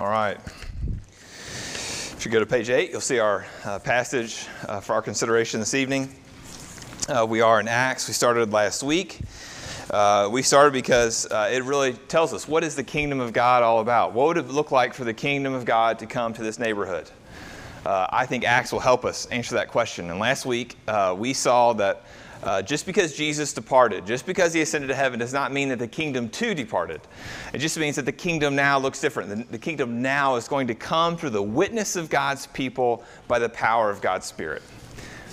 All right. If you go to page 8, you'll see our uh, passage uh, for our consideration this evening. Uh, we are in Acts. We started last week. Uh, we started because uh, it really tells us what is the kingdom of God all about? What would it look like for the kingdom of God to come to this neighborhood? Uh, I think Acts will help us answer that question. And last week, we saw that uh, just because Jesus departed, just because he ascended to heaven, does not mean that the kingdom too departed. It just means that the kingdom now looks different. The, the kingdom now is going to come through the witness of God's people by the power of God's Spirit.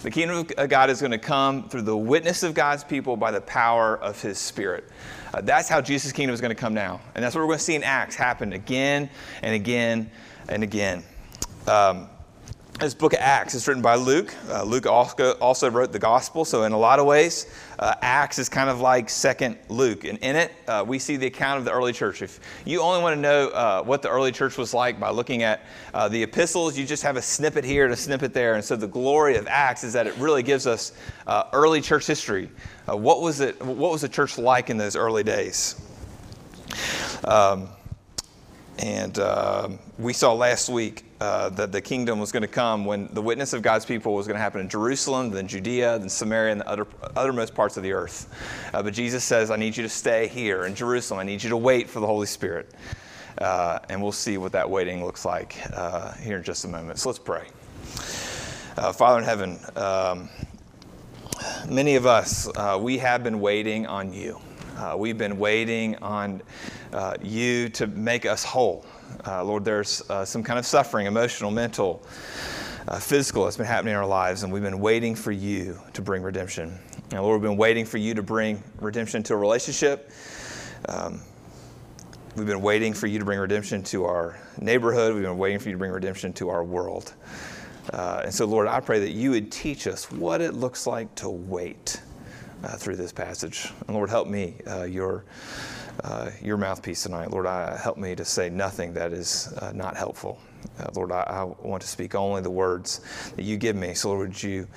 The kingdom of God is going to come through the witness of God's people by the power of his Spirit. Uh, that's how Jesus' kingdom is going to come now. And that's what we're going to see in Acts happen again and again and again. Um, this book of Acts is written by Luke. Uh, Luke also, wrote the gospel, so in a lot of ways, uh, Acts is kind of like second Luke. And in it, uh, we see the account of the early church. If you only want to know uh, what the early church was like by looking at uh, the epistles, you just have a snippet here and a snippet there. And so the glory of Acts is that it really gives us uh, early church history. what was it? What was the church like in those early days? Um, and um, we saw last week uh, that the kingdom was going to come when the witness of God's people was going to happen in Jerusalem, then Judea, then Samaria, and the other, othermost parts of the earth. Uh, but Jesus says, I need you to stay here in Jerusalem. I need you to wait for the Holy Spirit. Uh, and we'll see what that waiting looks like uh, here in just a moment. So let's pray. Uh, Father in heaven, um, many of us, uh, we have been waiting on you. we've been waiting on you to make us whole. Uh, Lord, there's uh, some kind of suffering, emotional, mental, uh, physical, that's been happening in our lives, and we've been waiting for you to bring redemption. And Lord, we've been waiting for you to bring redemption to a relationship. Um, we've been waiting for you to bring redemption to our neighborhood. We've been waiting for you to bring redemption to our world. Uh, and so, Lord, I pray that you would teach us what it looks like to wait uh, through this passage. And Lord, help me, uh, your uh, your mouthpiece tonight. Lord, I, help me to say nothing that is uh, not helpful. Uh, Lord, I, I, want to speak only the words that you give me. So, Lord, would you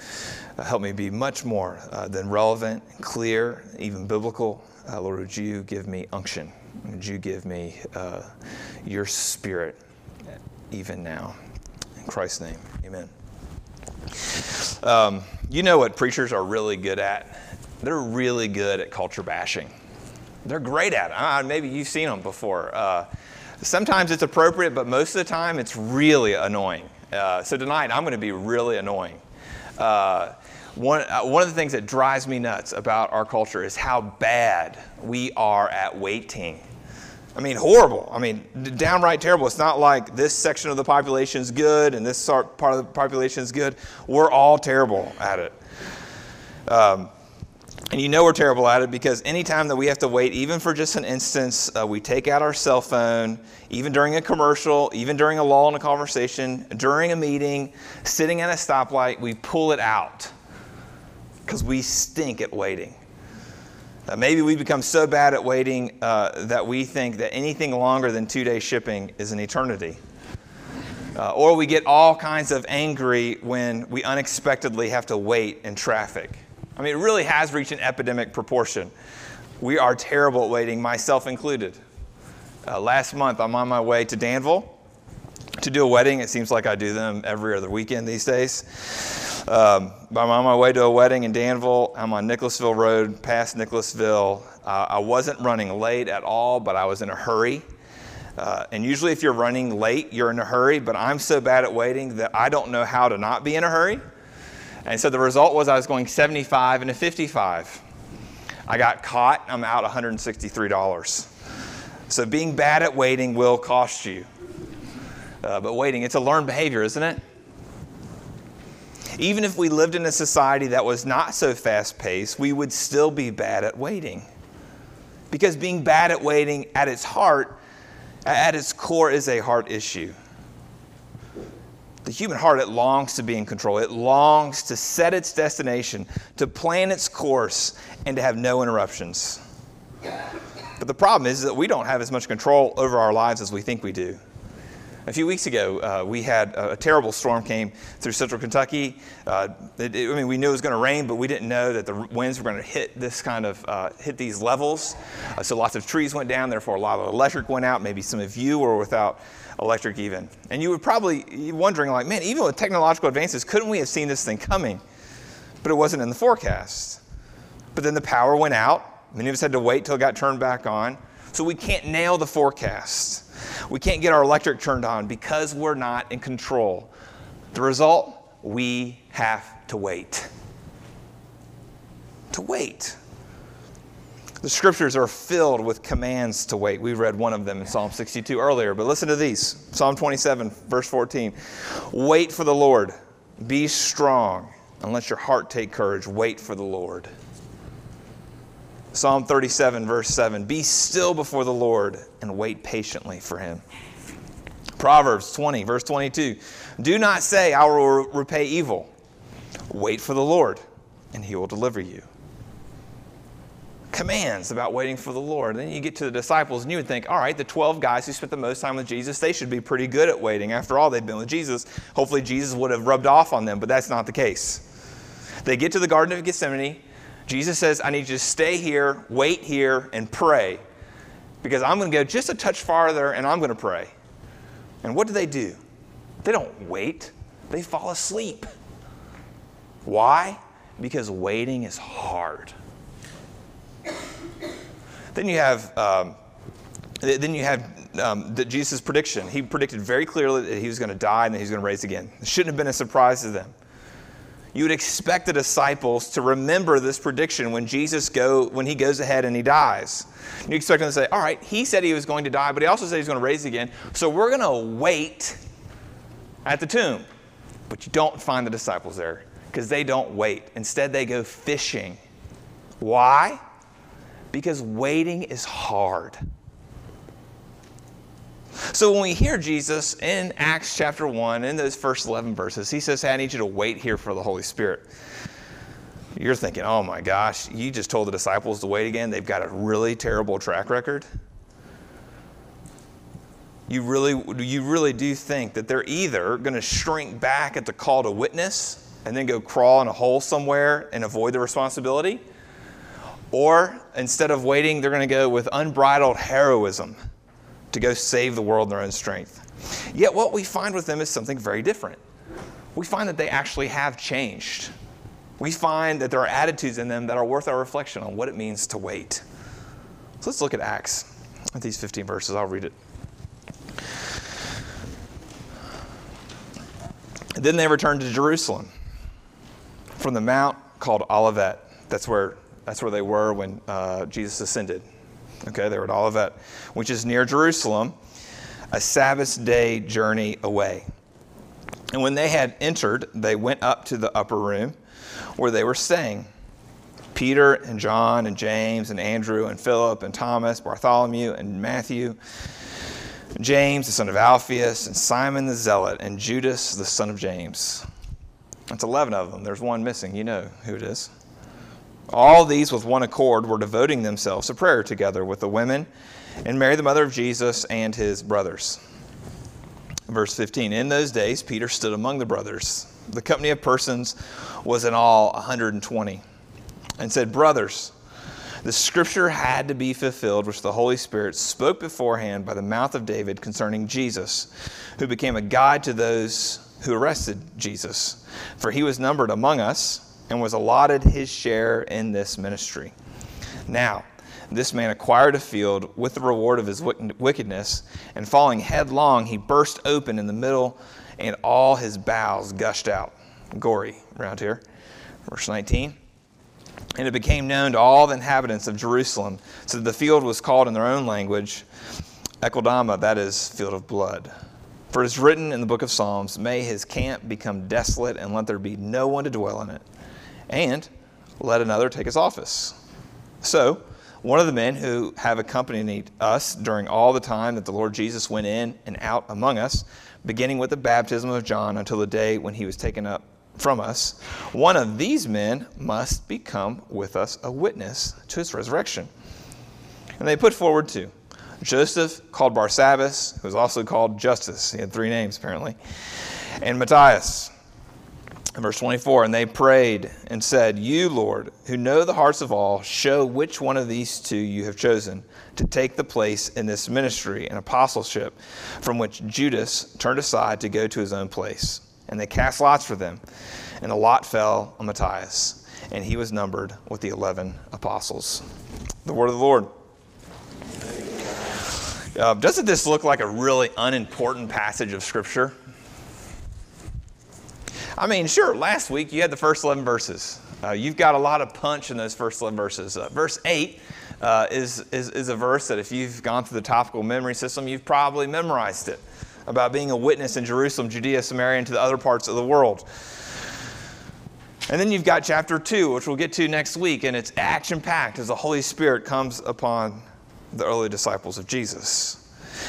uh, help me be much more uh, than relevant, clear, even biblical? Lord, would you give me unction? Would you give me your spirit even now? In Christ's name, amen. Um, you know what preachers are really good at? They're really good at culture bashing. They're great at it. Uh, maybe you've seen them before. Uh, sometimes it's appropriate, but most of the time it's really annoying. Uh, so tonight I'm going to be really annoying. Uh, one, uh, one of the things that drives me nuts about our culture is how bad we are at waiting. I mean, horrible. I mean, downright terrible. It's not like this section of the population is good and this part of the population is good. We're all terrible at it. Um, and you know we're terrible at it because anytime that we have to wait, even for just an instance, uh, we take out our cell phone, even during a commercial, even during a lull in a conversation, during a meeting, sitting at a stoplight, we pull it out because we stink at waiting. Uh, maybe we become so bad at waiting uh, that we think that anything longer than two day shipping is an eternity. Uh, or we get all kinds of angry when we unexpectedly have to wait in traffic. I mean, it really has reached an epidemic proportion. We are terrible at waiting, myself included. Uh, last month, I'm on my way to Danville to do a wedding. It seems like I do them every other weekend these days. Um, I'm on my way to a wedding in Danville. I'm on Nicholasville Road, past Nicholasville. Uh, I wasn't running late at all, but I was in a hurry. Uh, and usually, if you're running late, you're in a hurry, but I'm so bad at waiting that I don't know how to not be in a hurry. And so the result was I was going 75 and a 55. I got caught, I'm out $163. So being bad at waiting will cost you. Uh, but waiting, it's a learned behavior, isn't it? Even if we lived in a society that was not so fast paced, we would still be bad at waiting. Because being bad at waiting at its heart, at its core, is a heart issue. The human heart, it longs to be in control. It longs to set its destination, to plan its course, and to have no interruptions. But the problem is that we don't have as much control over our lives as we think we do. A few weeks ago, uh, we had a, a, terrible storm came through central Kentucky. Uh, it, it, I mean, we knew it was going to rain, but we didn't know that the winds were going to hit this kind of uh, hit these levels. Uh, so lots of trees went down. Therefore, a lot of electric went out. Maybe some of you were without electric even. And you were probably be wondering, like, man, even with technological advances, couldn't we have seen this thing coming? But it wasn't in the forecast. But then the power went out. Many of us had to wait till it got turned back on. So we can't nail the forecast. We can't get our electric turned on because we're not in control. The result, we have to wait. To wait. The scriptures are filled with commands to wait. We read one of them in Psalm 62 earlier, but listen to these Psalm 27, verse 14. Wait for the Lord, be strong, and let your heart take courage. Wait for the Lord. Psalm 37, verse 7 Be still before the Lord and wait patiently for him. Proverbs 20, verse 22 Do not say, I will repay evil. Wait for the Lord, and he will deliver you. Commands about waiting for the Lord. And Then you get to the disciples, and you would think, all right, the 12 guys who spent the most time with Jesus, they should be pretty good at waiting. After all, they've been with Jesus. Hopefully, Jesus would have rubbed off on them, but that's not the case. They get to the Garden of Gethsemane. Jesus says, I need you to stay here, wait here, and pray because I'm going to go just a touch farther and I'm going to pray. And what do they do? They don't wait, they fall asleep. Why? Because waiting is hard. Then you have, um, then you have um, the, Jesus' prediction. He predicted very clearly that he was going to die and that he was going to raise again. It shouldn't have been a surprise to them you would expect the disciples to remember this prediction when Jesus go when he goes ahead and he dies. You expect them to say, "All right, he said he was going to die, but he also said he's going to raise again. So we're going to wait at the tomb." But you don't find the disciples there because they don't wait. Instead, they go fishing. Why? Because waiting is hard. So when we hear Jesus in Acts chapter 1, in those first 11 verses, he says, hey, I need you to wait here for the Holy Spirit. You're thinking, oh my gosh, you just told the disciples to wait again. They've got a really terrible track record. You really, you really do think that they're either going to shrink back at the call to witness and then go crawl in a hole somewhere and avoid the responsibility, or instead of waiting, they're going to go with unbridled heroism to go save the world in their own strength. Yet what we find with them is something very different. We find that they actually have changed. We find that there are attitudes in them that are worth our reflection on what it means to wait. So let's look at Acts, at these 15 verses. I'll read it. Then they returned to Jerusalem from the mount called Olivet. That's where, that's where they were when uh, Jesus ascended. Okay, they were at Olivet, which is near Jerusalem, a Sabbath day journey away. And when they had entered, they went up to the upper room where they were staying. Peter and John and James and Andrew and Philip and Thomas, Bartholomew and Matthew, James the son of Alphaeus, and Simon the Zealot, and Judas the son of James. That's 11 of them. There's one missing. You know who it is. All these, with one accord, were devoting themselves to prayer together with the women and Mary, the mother of Jesus, and his brothers. Verse 15 In those days, Peter stood among the brothers. The company of persons was in all 120, and said, Brothers, the scripture had to be fulfilled, which the Holy Spirit spoke beforehand by the mouth of David concerning Jesus, who became a guide to those who arrested Jesus. For he was numbered among us and was allotted his share in this ministry. Now, this man acquired a field with the reward of his wickedness, and falling headlong, he burst open in the middle, and all his bowels gushed out. Gory around here. Verse 19. And it became known to all the inhabitants of Jerusalem, so that the field was called in their own language Akeldama, that is, field of blood. For it is written in the book of Psalms, May his camp become desolate, and let there be no one to dwell in it and let another take his office. So, one of the men who have accompanied us during all the time that the Lord Jesus went in and out among us, beginning with the baptism of John until the day when he was taken up from us, one of these men must become with us a witness to his resurrection. And they put forward two Joseph, called Barsabbas, who was also called Justus. He had three names, apparently, and Matthias. Verse 24, and they prayed and said, You, Lord, who know the hearts of all, show which one of these two you have chosen to take the place in this ministry and apostleship from which Judas turned aside to go to his own place. And they cast lots for them, and the lot fell on Matthias, and he was numbered with the 11 apostles. The word of the Lord. Uh, doesn't this look like a really unimportant passage of Scripture? I mean, sure, last week you had the first 11 verses. Uh, you've got a lot of punch in those first 11 verses. Uh, verse 8 uh, is, is, is a verse that if you've gone through the topical memory system, you've probably memorized it about being a witness in Jerusalem, Judea, Samaria, and to the other parts of the world. And then you've got chapter 2, which we'll get to next week, and it's action packed as the Holy Spirit comes upon the early disciples of Jesus.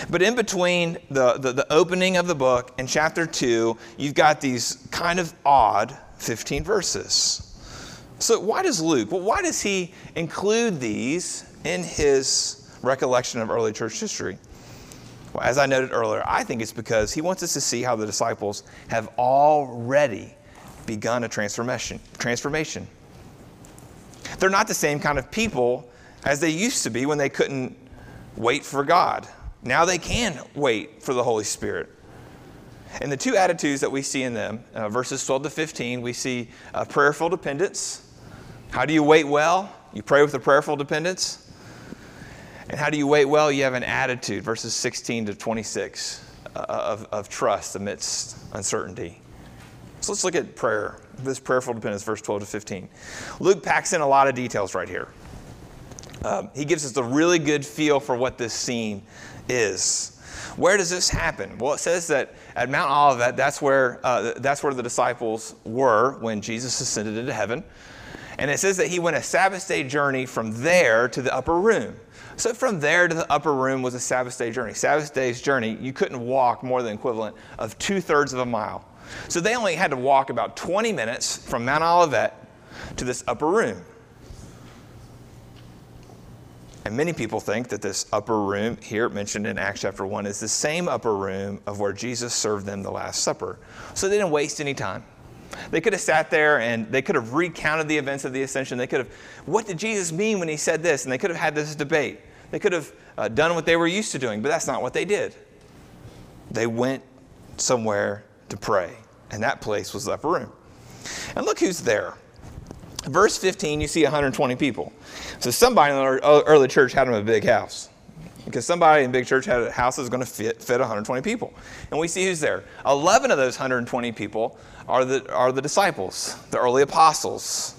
But in between the, the, the, opening of the book and chapter 2, you've got these kind of odd 15 verses. So, why does Luke, well, why does he include these in his recollection of early church history? Well, as I noted earlier, I think it's because he wants us to see how the disciples have already begun a transformation. transformation. They're not the same kind of people as they used to be when they couldn't wait for God. Now they can wait for the Holy Spirit. And the two attitudes that we see in them, uh, verses 12 to 15, we see prayerful dependence. How do you wait well? You pray with a prayerful dependence. And how do you wait well? You have an attitude, verses 16 to 26, uh, of, of trust amidst uncertainty. So let's look at prayer, this prayerful dependence, verse 12 to 15. Luke packs in a lot of details right here. Um, he gives us a really good feel for what this scene is. Where does this happen? Well, it says that at Mount Olivet, that's where, uh, that's where the disciples were when Jesus ascended into heaven. And it says that he went a Sabbath day journey from there to the upper room. So from there to the upper room was a Sabbath day journey. Sabbath day's journey, you couldn't walk more than equivalent of two thirds of a mile. So they only had to walk about 20 minutes from Mount Olivet to this upper room. And many people think that this upper room here mentioned in Acts chapter 1 is the same upper room of where Jesus served them the Last Supper. So they didn't waste any time. They could have sat there and they could have recounted the events of the ascension. They could have, what did Jesus mean when he said this? And they could have had this debate. They could have uh, done what they were used to doing, but that's not what they did. They went somewhere to pray, and that place was the upper room. And look who's there. Verse 15, you see 120 people. So somebody in the early church had them a big house. Because somebody in big church had a house that's going to fit, fit 120 people. And we see who's there. 11 of those 120 people are the, are the disciples, the early apostles.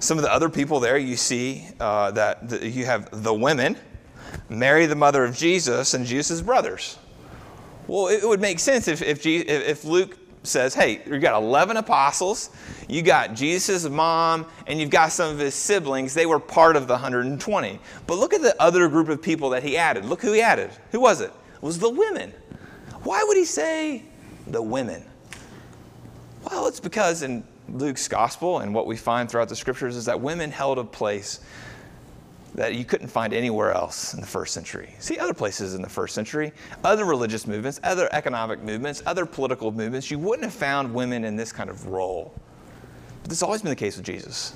Some of the other people there, you see uh, that the, you have the women, Mary, the mother of Jesus, and Jesus' brothers. Well, it would make sense if, if, if Luke says, hey, you got 11 apostles, you got Jesus' mom, and you've got some of his siblings. They were part of the 120. But look at the other group of people that he added. Look who he added. Who was it? It was the women. Why would he say the women? Well, it's because in Luke's gospel and what we find throughout the scriptures is that women held a place that you couldn't find anywhere else in the first century. See other places in the first century, other religious movements, other economic movements, other political movements, you wouldn't have found women in this kind of role. But this has always been the case with Jesus.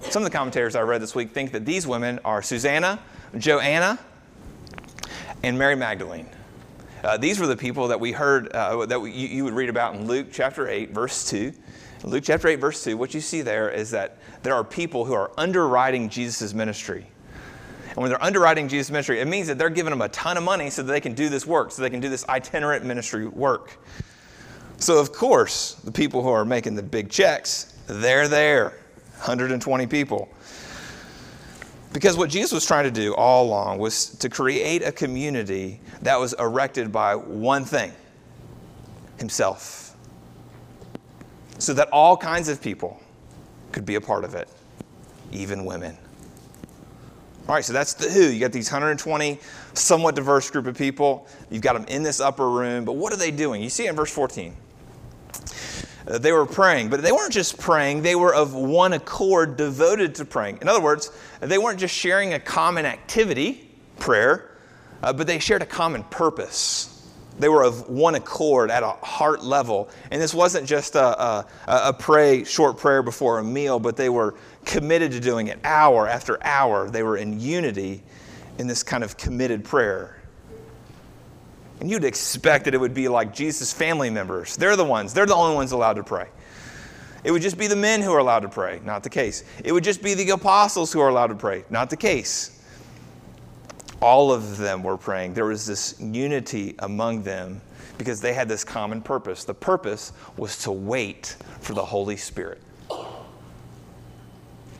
Some of the commentators I read this week think that these women are Susanna, Joanna, and Mary Magdalene. Uh, these were the people that we heard, uh, that we, you, you would read about in Luke chapter 8, verse 2. Luke chapter 8, verse 2, what you see there is that there are people who are underwriting Jesus' ministry. And when they're underwriting Jesus' ministry, it means that they're giving them a ton of money so that they can do this work, so they can do this itinerant ministry work. So, of course, the people who are making the big checks, they're there 120 people. Because what Jesus was trying to do all along was to create a community that was erected by one thing Himself. So that all kinds of people could be a part of it, even women. All right, so that's the who. You got these 120 somewhat diverse group of people. You've got them in this upper room, but what are they doing? You see in verse 14. uh, they were praying, but they weren't just praying, they were of one accord devoted to praying. In other words, they weren't just sharing a common activity, prayer, uh, but they shared a common purpose. They were of one accord at a heart level. And this wasn't just a, a, a pray, short prayer before a meal, but they were committed to doing it hour after hour. They were in unity in this kind of committed prayer. And you'd expect that it would be like Jesus' family members. They're the ones, they're the only ones allowed to pray. It would just be the men who are allowed to pray, not the case. It would just be the apostles who are allowed to pray, not the case. All of them were praying. There was this unity among them because they had this common purpose. The purpose was to wait for the Holy Spirit.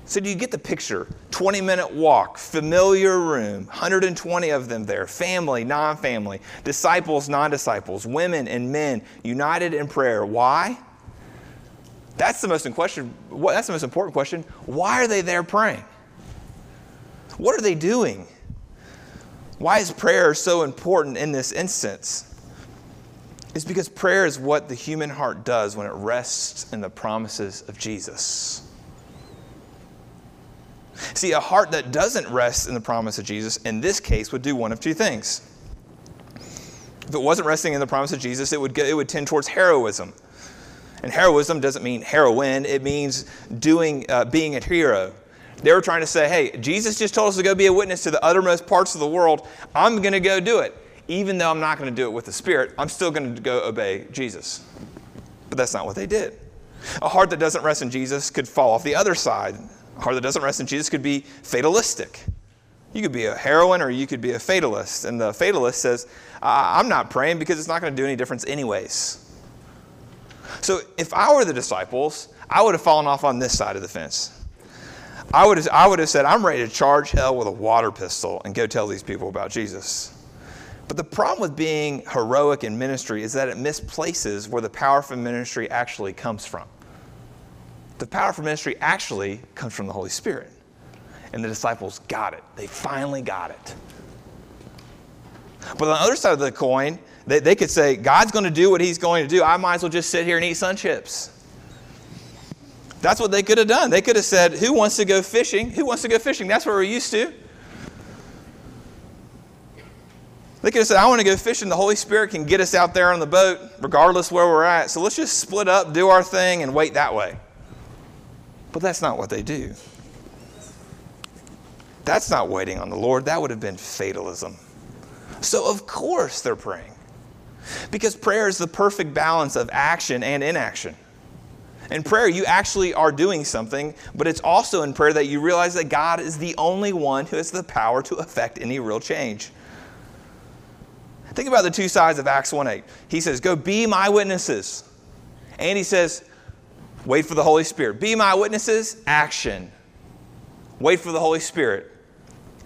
So, do you get the picture? 20 minute walk, familiar room, 120 of them there, family, non family, disciples, non disciples, women and men, united in prayer. Why? That's the most question. That's the most important question. Why are they there praying? What are they doing? Why is prayer so important in this instance? It's because prayer is what the human heart does when it rests in the promises of Jesus. See, a heart that doesn't rest in the promise of Jesus, in this case, would do one of two things. If it wasn't resting in the promise of Jesus, it would, go, it would tend towards heroism. And heroism doesn't mean heroin, it means doing, uh, being a hero. They were trying to say, hey, Jesus just told us to go be a witness to the uttermost parts of the world. I'm going to go do it. Even though I'm not going to do it with the Spirit, I'm still going to go obey Jesus. But that's not what they did. A heart that doesn't rest in Jesus could fall off the other side a heart that doesn't rest in Jesus could be fatalistic. You could be a heroine or you could be a fatalist. And the fatalist says, I'm not praying because it's not going to do any difference, anyways. So if I were the disciples, I would have fallen off on this side of the fence. I would, have, I would have said, I'm ready to charge hell with a water pistol and go tell these people about Jesus. But the problem with being heroic in ministry is that it misplaces where the power for ministry actually comes from the power for ministry actually comes from the Holy Spirit. And the disciples got it. They finally got it. But on the other side of the coin, they, they could say, God's going to do what he's going to do. I might as well just sit here and eat sun chips. That's what they could have done. They could have said, Who wants to go fishing? Who wants to go fishing? That's what we're used to. They could have said, I want to go fishing. The Holy Spirit can get us out there on the boat, regardless where we're at. So let's just split up, do our thing, and wait that way. But that's not what they do. That's not waiting on the Lord. That would have been fatalism. So, of course, they're praying. Because prayer is the perfect balance of action and inaction. In prayer, you actually are doing something, but it's also in prayer that you realize that God is the only one who has the power to effect any real change. Think about the two sides of Acts 1 8. He says, Go be my witnesses. And he says, Wait for the Holy Spirit. Be my witnesses, action. Wait for the Holy Spirit,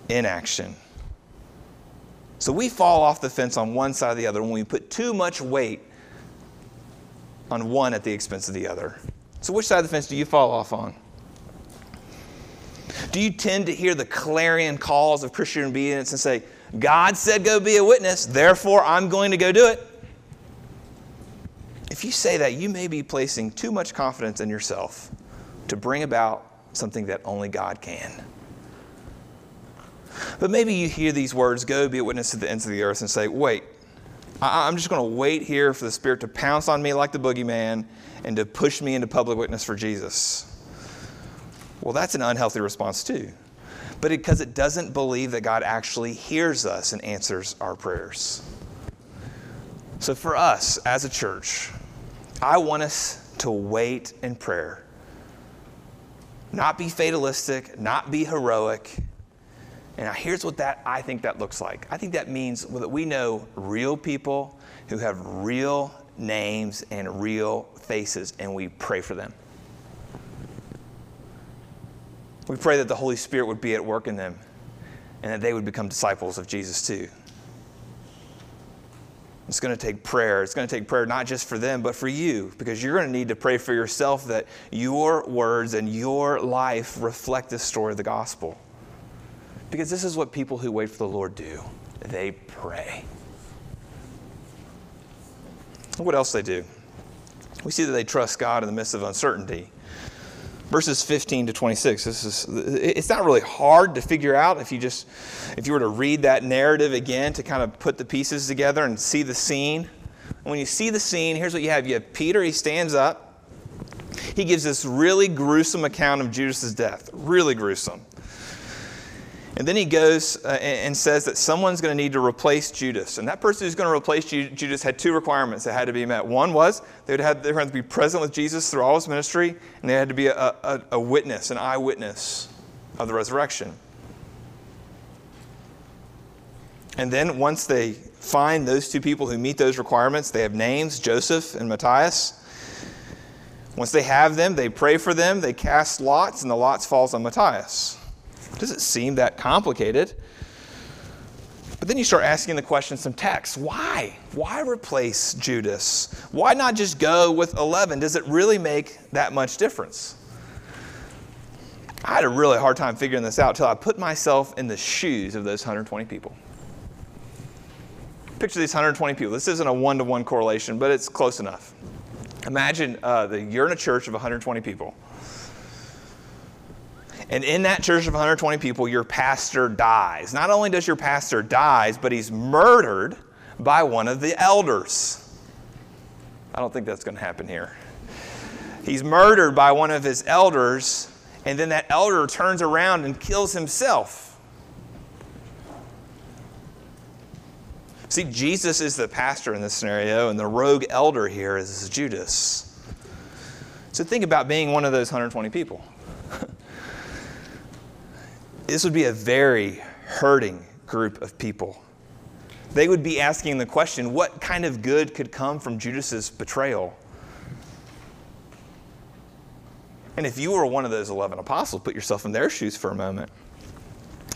inaction. So we fall off the fence on one side or the other when we put too much weight on one at the expense of the other. So, which side of the fence do you fall off on? Do you tend to hear the clarion calls of Christian obedience and say, God said go be a witness, therefore I'm going to go do it? If you say that, you may be placing too much confidence in yourself to bring about something that only God can. But maybe you hear these words, go be a witness to the ends of the earth, and say, wait, I'm just going to wait here for the Spirit to pounce on me like the boogeyman and to push me into public witness for Jesus. Well, that's an unhealthy response, too. But because it, it doesn't believe that God actually hears us and answers our prayers. So, for us as a church, I want us to wait in prayer, not be fatalistic, not be heroic. And here's what that I think that looks like. I think that means that we know real people who have real names and real faces, and we pray for them. We pray that the Holy Spirit would be at work in them and that they would become disciples of Jesus too. It's going to take prayer. It's going to take prayer not just for them, but for you, because you're going to need to pray for yourself that your words and your life reflect the story of the gospel. Because this is what people who wait for the Lord do they pray. What else they do? we see that they trust God in the midst of uncertainty. Verses 15 to 26. This is it's not really hard to figure out if you just if you were to read that narrative again to kind of put the pieces together and see the scene. And when you see the scene, here's what you have. You have Peter, he stands up. He gives this really gruesome account of Judas's death. Really gruesome. And then he goes uh, and says that someone's going to need to replace Judas. And that person who's going to replace Judas had two requirements that had to be met. One was they would have, they have to be present with Jesus through all his ministry, and they had to be a, a, a witness, an eyewitness of the resurrection. And then once they find those two people who meet those requirements, they have names, Joseph and Matthias. Once they have them, they pray for them, they cast lots, and the lots falls on Matthias. It doesn't seem that complicated. But then you start asking the question some text. Why? Why replace Judas? Why not just go with 11? Does it really make that much difference? I had a really hard time figuring this out until I put myself in the shoes of those 120 people. Picture these 120 people. This isn't a one to one correlation, but it's close enough. Imagine uh, that you're in a church of 120 people. And in that church of 120 people, your pastor dies. Not only does your pastor dies, but he's murdered by one of the elders. I don't think that's going to happen here. He's murdered by one of his elders, and then that elder turns around and kills himself. See, Jesus is the pastor in this scenario, and the rogue elder here is Judas. So think about being one of those 120 people this would be a very hurting group of people. They would be asking the question what kind of good could come from Judas's betrayal? And if you were one of those 11 apostles, put yourself in their shoes for a moment.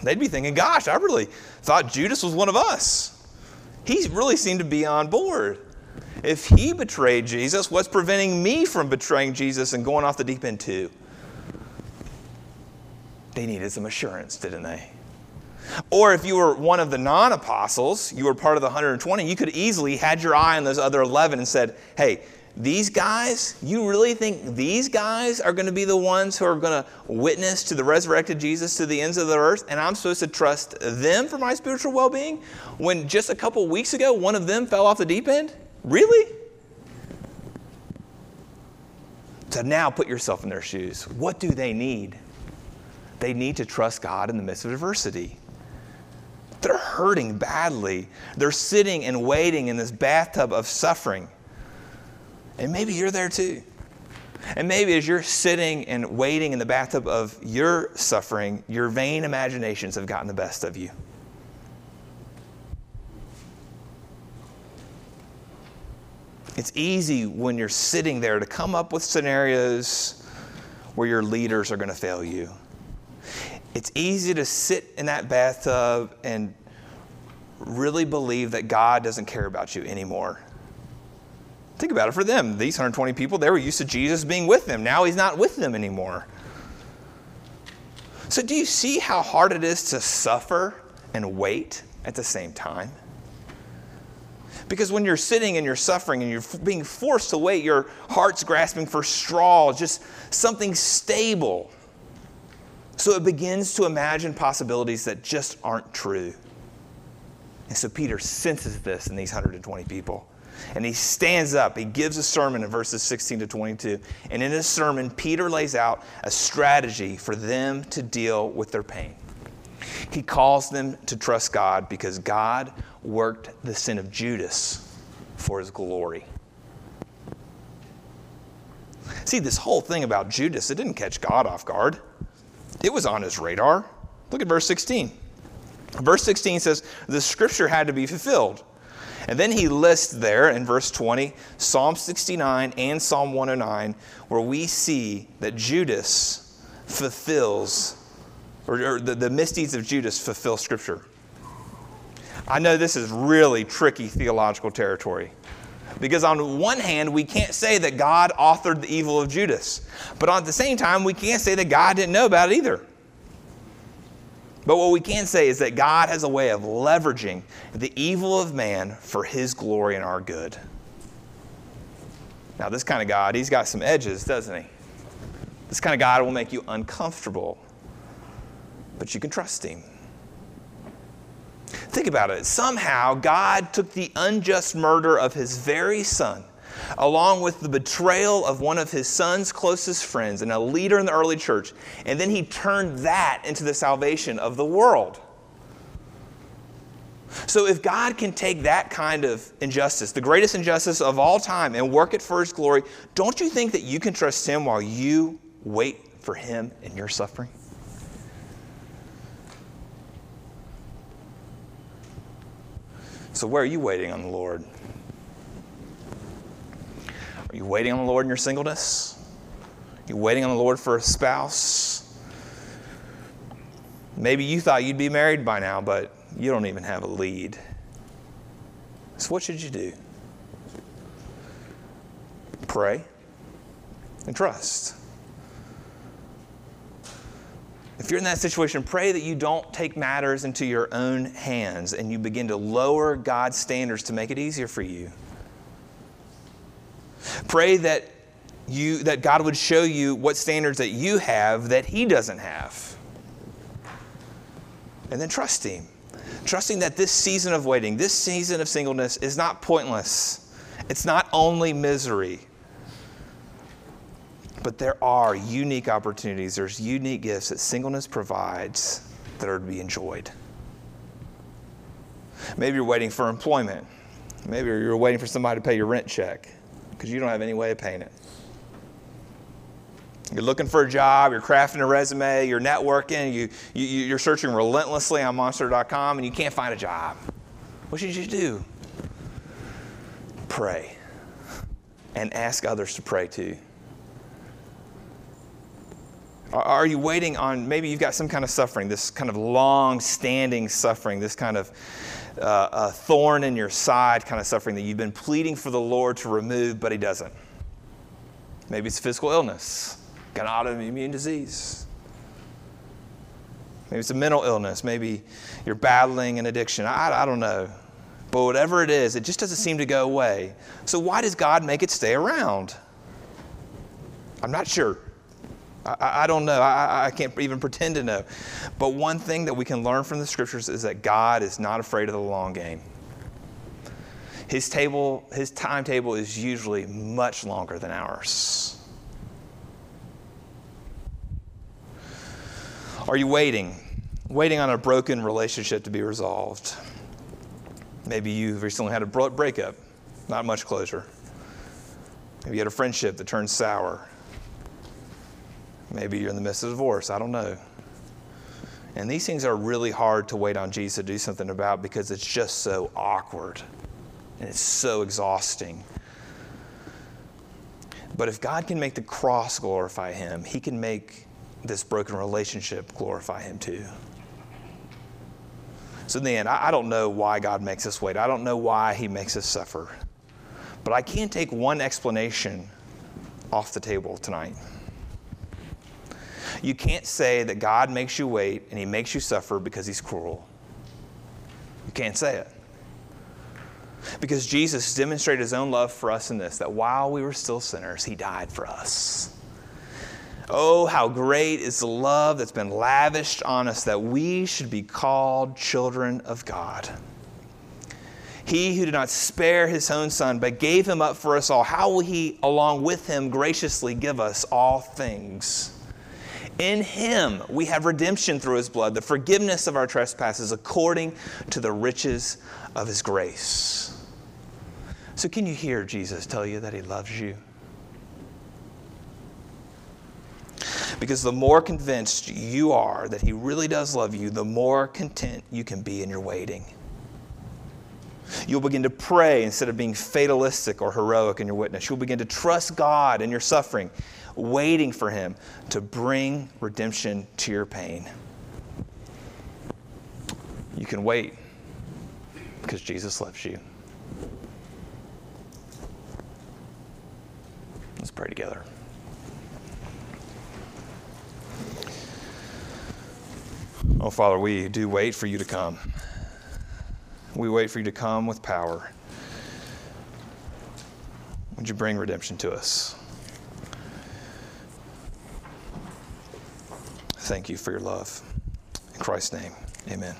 They'd be thinking, gosh, I really thought Judas was one of us. He really seemed to be on board. If he betrayed Jesus, what's preventing me from betraying Jesus and going off the deep end too? They needed some assurance, didn't they? Or if you were one of the non apostles, you were part of the 120, you could easily had your eye on those other 11 and said, hey, these guys, you really think these guys are going to be the ones who are going to witness to the resurrected Jesus to the ends of the earth, and I'm supposed to trust them for my spiritual well being? When just a couple weeks ago, one of them fell off the deep end? Really? So now put yourself in their shoes. What do they need? They need to trust God in the midst of adversity. They're hurting badly. They're sitting and waiting in this bathtub of suffering. And maybe you're there too. And maybe as you're sitting and waiting in the bathtub of your suffering, your vain imaginations have gotten the best of you. It's easy when you're sitting there to come up with scenarios where your leaders are going to fail you it's easy to sit in that bathtub and really believe that God doesn't care about you anymore. Think about it for them. These 120 people, they were used to Jesus being with them. Now he's not with them anymore. So, do you see how hard it is to suffer and wait at the same time? Because when you're sitting and you're suffering and you're being forced to wait, your heart's grasping for straw, just something stable so it begins to imagine possibilities that just aren't true. And so Peter senses this in these 120 people. And he stands up. He gives a sermon in verses 16 to 22. And in his sermon, Peter lays out a strategy for them to deal with their pain. He calls them to trust God because God worked the sin of Judas for his glory. See, this whole thing about Judas, it didn't catch God off guard. It was on his radar. Look at verse 16. Verse 16 says, The scripture had to be fulfilled. And then he lists there in verse 20 Psalm 69 and Psalm 109, where we see that Judas fulfills, or, or the, the misdeeds of Judas fulfill scripture. I know this is really tricky theological territory. Because on one hand, we can't say that God authored the evil of Judas. But at the same time, we can't say that God didn't know about it either. But what we can say is that God has a way of leveraging the evil of man for his glory and our good. Now, this kind of God, he's got some edges, doesn't he? This kind of God will make you uncomfortable, but you can trust him. Think about it. Somehow, God took the unjust murder of his very son, along with the betrayal of one of his son's closest friends and a leader in the early church, and then he turned that into the salvation of the world. So, if God can take that kind of injustice, the greatest injustice of all time, and work it for His glory, don't you think that you can trust Him while you wait for Him in your suffering? So, where are you waiting on the Lord? Are you waiting on the Lord in your singleness? Are you waiting on the Lord for a spouse? Maybe you thought you'd be married by now, but you don't even have a lead. So, what should you do? Pray and trust. If you're in that situation, pray that you don't take matters into your own hands and you begin to lower God's standards to make it easier for you. Pray that you that God would show you what standards that you have that he doesn't have. And then trust him. Trusting that this season of waiting, this season of singleness is not pointless. It's not only misery. But there are unique opportunities, there's unique gifts that singleness provides that are to be enjoyed. Maybe you're waiting for employment. Maybe you're waiting for somebody to pay your rent check because you don't have any way of paying it. You're looking for a job, you're crafting a resume, you're networking, you, you, you're searching relentlessly on monster.com and you can't find a job. What should you do? Pray and ask others to pray too. Are you waiting on maybe you've got some kind of suffering, this kind of long standing suffering, this kind of uh, thorn in your side kind of suffering that you've been pleading for the Lord to remove, but He doesn't? Maybe it's physical illness, got an autoimmune disease. Maybe it's a mental illness. Maybe you're battling an addiction. I, I don't know. But whatever it is, it just doesn't seem to go away. So why does God make it stay around? I'm not sure. I, I don't know. I, I can't even pretend to know. But one thing that we can learn from the scriptures is that God is not afraid of the long game. His table, his timetable is usually much longer than ours. Are you waiting? Waiting on a broken relationship to be resolved. Maybe you've recently had a breakup, not much closure. Maybe you had a friendship that turned sour. Maybe you're in the midst of divorce. I don't know. And these things are really hard to wait on Jesus to do something about because it's just so awkward and it's so exhausting. But if God can make the cross glorify Him, He can make this broken relationship glorify Him too. So, in the end, I don't know why God makes us wait. I don't know why He makes us suffer. But I can't take one explanation off the table tonight. You can't say that God makes you wait and he makes you suffer because he's cruel. You can't say it. Because Jesus demonstrated his own love for us in this that while we were still sinners, he died for us. Oh, how great is the love that's been lavished on us that we should be called children of God. He who did not spare his own son, but gave him up for us all, how will he, along with him, graciously give us all things? In him we have redemption through his blood, the forgiveness of our trespasses according to the riches of his grace. So, can you hear Jesus tell you that he loves you? Because the more convinced you are that he really does love you, the more content you can be in your waiting. You'll begin to pray instead of being fatalistic or heroic in your witness. You'll begin to trust God in your suffering waiting for Him to bring redemption to your pain. You can wait because Jesus loves you. Let's pray together. Oh, Father, we do wait for you to come. We wait for you to come with power. Would you bring redemption to us? Thank you for your love. In Christ's name, amen.